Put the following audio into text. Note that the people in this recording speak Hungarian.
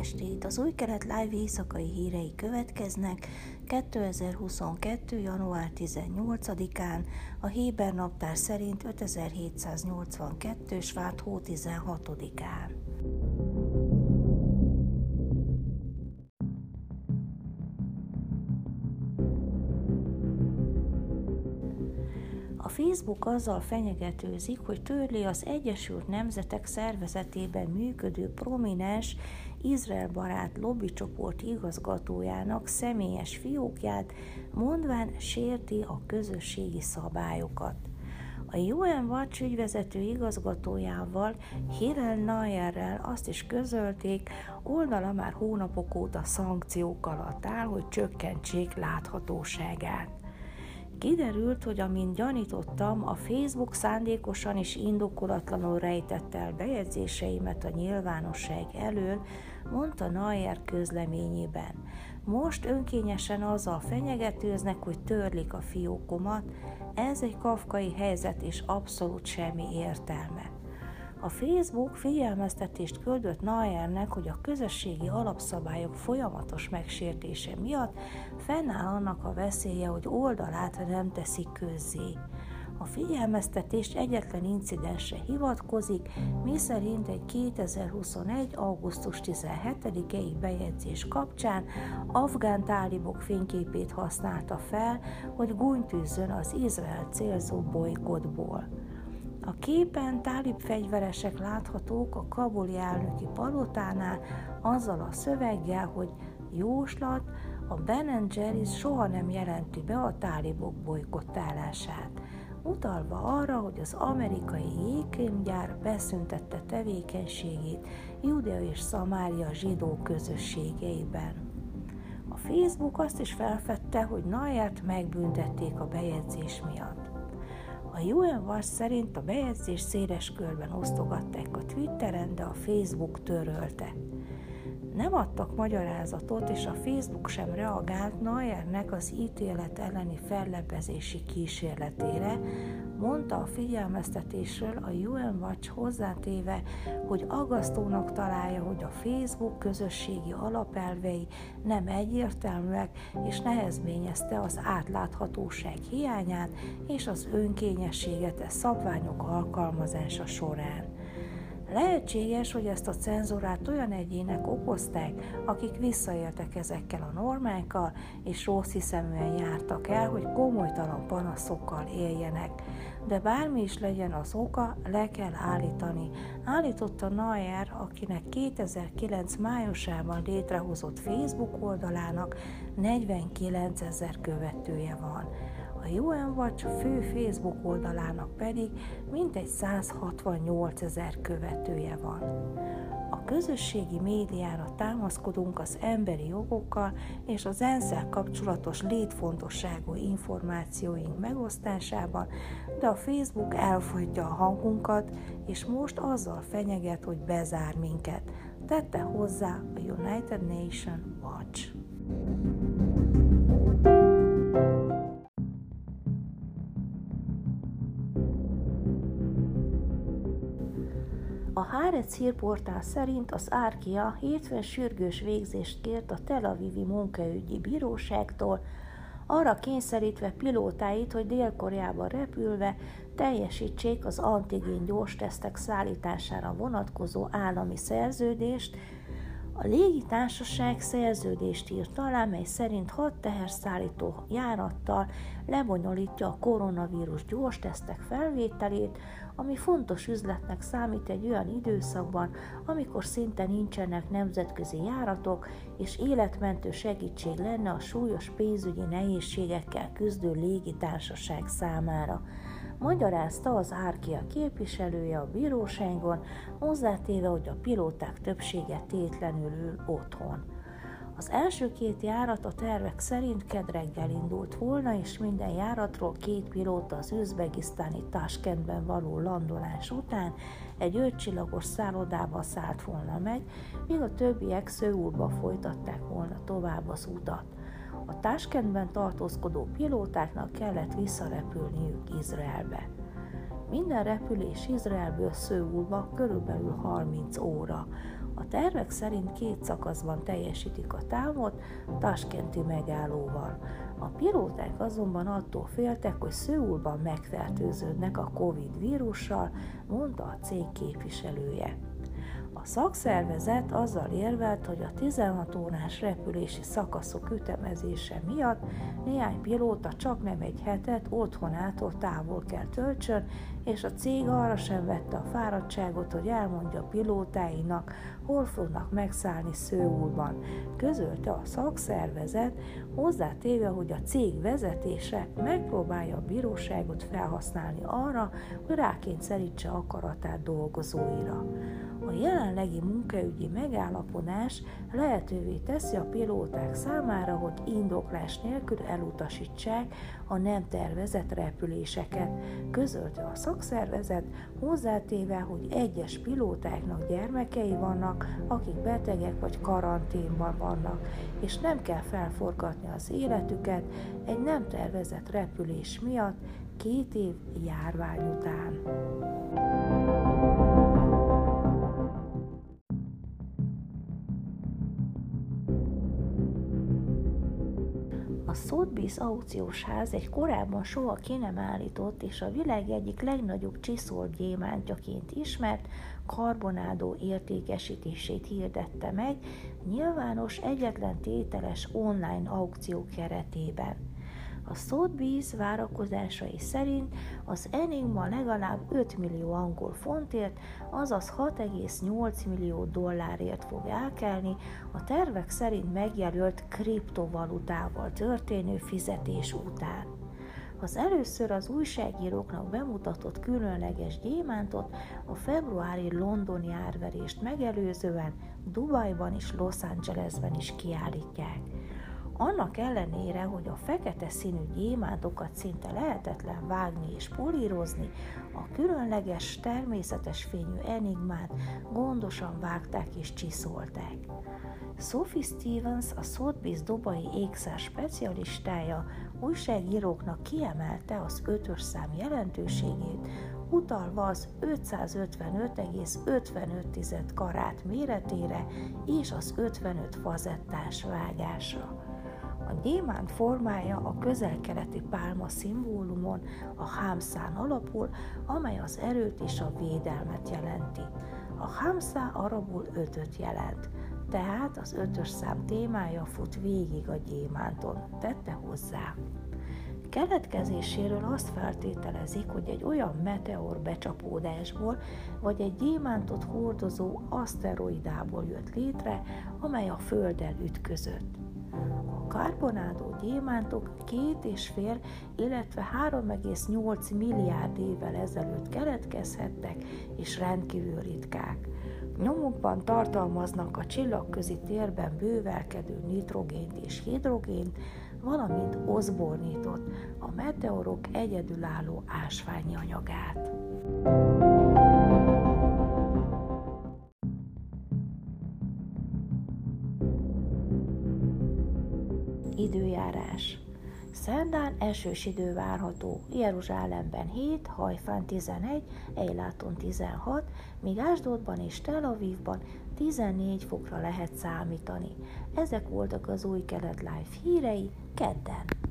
estét! Az új kelet live éjszakai hírei következnek 2022. január 18-án, a Héber naptár szerint 5782. svárt hó 16-án. Facebook azzal fenyegetőzik, hogy törli az Egyesült Nemzetek szervezetében működő prominens Izrael barát lobbycsoport igazgatójának személyes fiókját, mondván sérti a közösségi szabályokat. A UN Watch ügyvezető igazgatójával, Hillel Nayerrel azt is közölték, oldala már hónapok óta szankciók alatt áll, hogy csökkentsék láthatóságát. Kiderült, hogy amint gyanítottam, a Facebook szándékosan és indokolatlanul rejtette el bejegyzéseimet a nyilvánosság elől, mondta Nayer közleményében. Most önkényesen azzal fenyegetőznek, hogy törlik a fiókomat, ez egy kafkai helyzet és abszolút semmi értelme. A Facebook figyelmeztetést küldött Nayernek, hogy a közösségi alapszabályok folyamatos megsértése miatt fennáll annak a veszélye, hogy oldalát nem teszik közzé. A figyelmeztetés egyetlen incidensre hivatkozik, mi szerint egy 2021. augusztus 17-i bejegyzés kapcsán afgán tálibok fényképét használta fel, hogy gúnytűzzön az Izrael célzó bolykotból. A képen tálib fegyveresek láthatók a kabuli elnöki palotánál azzal a szöveggel, hogy jóslat, a Ben Jerry's soha nem jelenti be a tálibok bolykottálását, utalva arra, hogy az amerikai jégkémgyár beszüntette tevékenységét Judea és Szamária zsidó közösségeiben. A Facebook azt is felfedte, hogy Nayert megbüntették a bejegyzés miatt. A UN Watch szerint a bejegyzés széles körben osztogatták a Twitteren, de a Facebook törölte. Nem adtak magyarázatot, és a Facebook sem reagált Nayernek az ítélet elleni fellebbezési kísérletére, mondta a figyelmeztetésről a UN Watch hozzátéve, hogy aggasztónak találja, hogy a Facebook közösségi alapelvei nem egyértelműek, és nehezményezte az átláthatóság hiányát és az önkényességet e szabványok alkalmazása során. Lehetséges, hogy ezt a cenzúrát olyan egyének okozták, akik visszaéltek ezekkel a normákkal, és rossz hiszeműen jártak el, hogy komolytalan panaszokkal éljenek. De bármi is legyen az oka, le kell állítani. Állította Nayer, akinek 2009 májusában létrehozott Facebook oldalának 49 ezer követője van. UN Watch fő Facebook oldalának pedig mintegy 168 ezer követője van. A közösségi médiára támaszkodunk az emberi jogokkal és az ensz kapcsolatos létfontosságú információink megosztásában, de a Facebook elfolytja a hangunkat, és most azzal fenyeget, hogy bezár minket, tette hozzá a United Nation Watch. A Haaretz hírportál szerint az Árkia hétfőn sürgős végzést kért a Tel Avivi munkaügyi bíróságtól, arra kényszerítve pilótáit, hogy Dél-Koreába repülve teljesítsék az antigén gyors tesztek szállítására vonatkozó állami szerződést, a légitársaság szerződést írt alá, mely szerint hat teherszállító járattal lebonyolítja a koronavírus gyors tesztek felvételét, ami fontos üzletnek számít egy olyan időszakban, amikor szinte nincsenek nemzetközi járatok, és életmentő segítség lenne a súlyos pénzügyi nehézségekkel küzdő légitársaság számára magyarázta az Árkia képviselője a bíróságon, hozzátéve, hogy a pilóták többsége tétlenül ül otthon. Az első két járat a tervek szerint kedreggel indult volna, és minden járatról két pilóta az üzbegisztáni Taskentben való landolás után egy ötcsillagos szállodába szállt volna meg, míg a többiek Szőulba folytatták volna tovább az utat. A Táskentben tartózkodó pilótáknak kellett visszarepülniük Izraelbe. Minden repülés Izraelből Szőulba körülbelül 30 óra. A tervek szerint két szakaszban teljesítik a távot, Taskenti megállóval. A pilóták azonban attól féltek, hogy Szőulban megfertőződnek a Covid vírussal, mondta a cég képviselője. A szakszervezet azzal érvelt, hogy a 16 órás repülési szakaszok ütemezése miatt néhány pilóta csak nem egy hetet otthonától távol kell töltsön, és a cég arra sem vette a fáradtságot, hogy elmondja a pilótáinak, hol fognak megszállni Szőulban. Közölte a szakszervezet, hozzátéve, hogy a cég vezetése megpróbálja a bíróságot felhasználni arra, hogy rákényszerítse akaratát dolgozóira. A jelenlegi munkaügyi megállapodás lehetővé teszi a pilóták számára, hogy indoklás nélkül elutasítsák a nem tervezett repüléseket, közölte a szakszervezet, hozzátéve, hogy egyes pilótáknak gyermekei vannak, akik betegek vagy karanténban vannak, és nem kell felforgatni az életüket egy nem tervezett repülés miatt két év járvány után. A Sotheby's aukciós ház egy korábban soha ki nem állított és a világ egyik legnagyobb csiszolt gyémántjaként ismert karbonádó értékesítését hirdette meg nyilvános egyetlen tételes online aukció keretében. A Sotheby's várakozásai szerint az Enigma legalább 5 millió angol fontért, azaz 6,8 millió dollárért fog elkelni a tervek szerint megjelölt kriptovalutával történő fizetés után. Az először az újságíróknak bemutatott különleges gyémántot a februári londoni árverést megelőzően Dubajban és Los Angelesben is kiállítják. Annak ellenére, hogy a fekete színű gyémántokat szinte lehetetlen vágni és polírozni, a különleges, természetes fényű enigmát gondosan vágták és csiszolták. Sophie Stevens, a Sotheby's Dubai ékszer specialistája újságíróknak kiemelte az ötös szám jelentőségét, utalva az 555,55 karát méretére és az 55 fazettás vágásra. A gyémánt formája a közelkeleti pálma szimbólumon, a hámszán alapul, amely az erőt és a védelmet jelenti. A hámszá arabul ötöt jelent, tehát az ötös szám témája fut végig a gyémánton, tette hozzá. Keletkezéséről azt feltételezik, hogy egy olyan meteor becsapódásból, vagy egy gyémántot hordozó aszteroidából jött létre, amely a Földdel ütközött. A karbonádó gyémántok két és fél, illetve 3,8 milliárd évvel ezelőtt keletkezhettek, és rendkívül ritkák. Nyomukban tartalmaznak a csillagközi térben bővelkedő nitrogént és hidrogént, valamint oszbornított, a meteorok egyedülálló ásványi anyagát. Időjárás Szerdán esős idő várható, Jeruzsálemben 7, Hajfán 11, Eiláton 16, míg Ásdodban és Tel Avivban 14 fokra lehet számítani. Ezek voltak az új kelet live hírei kedden.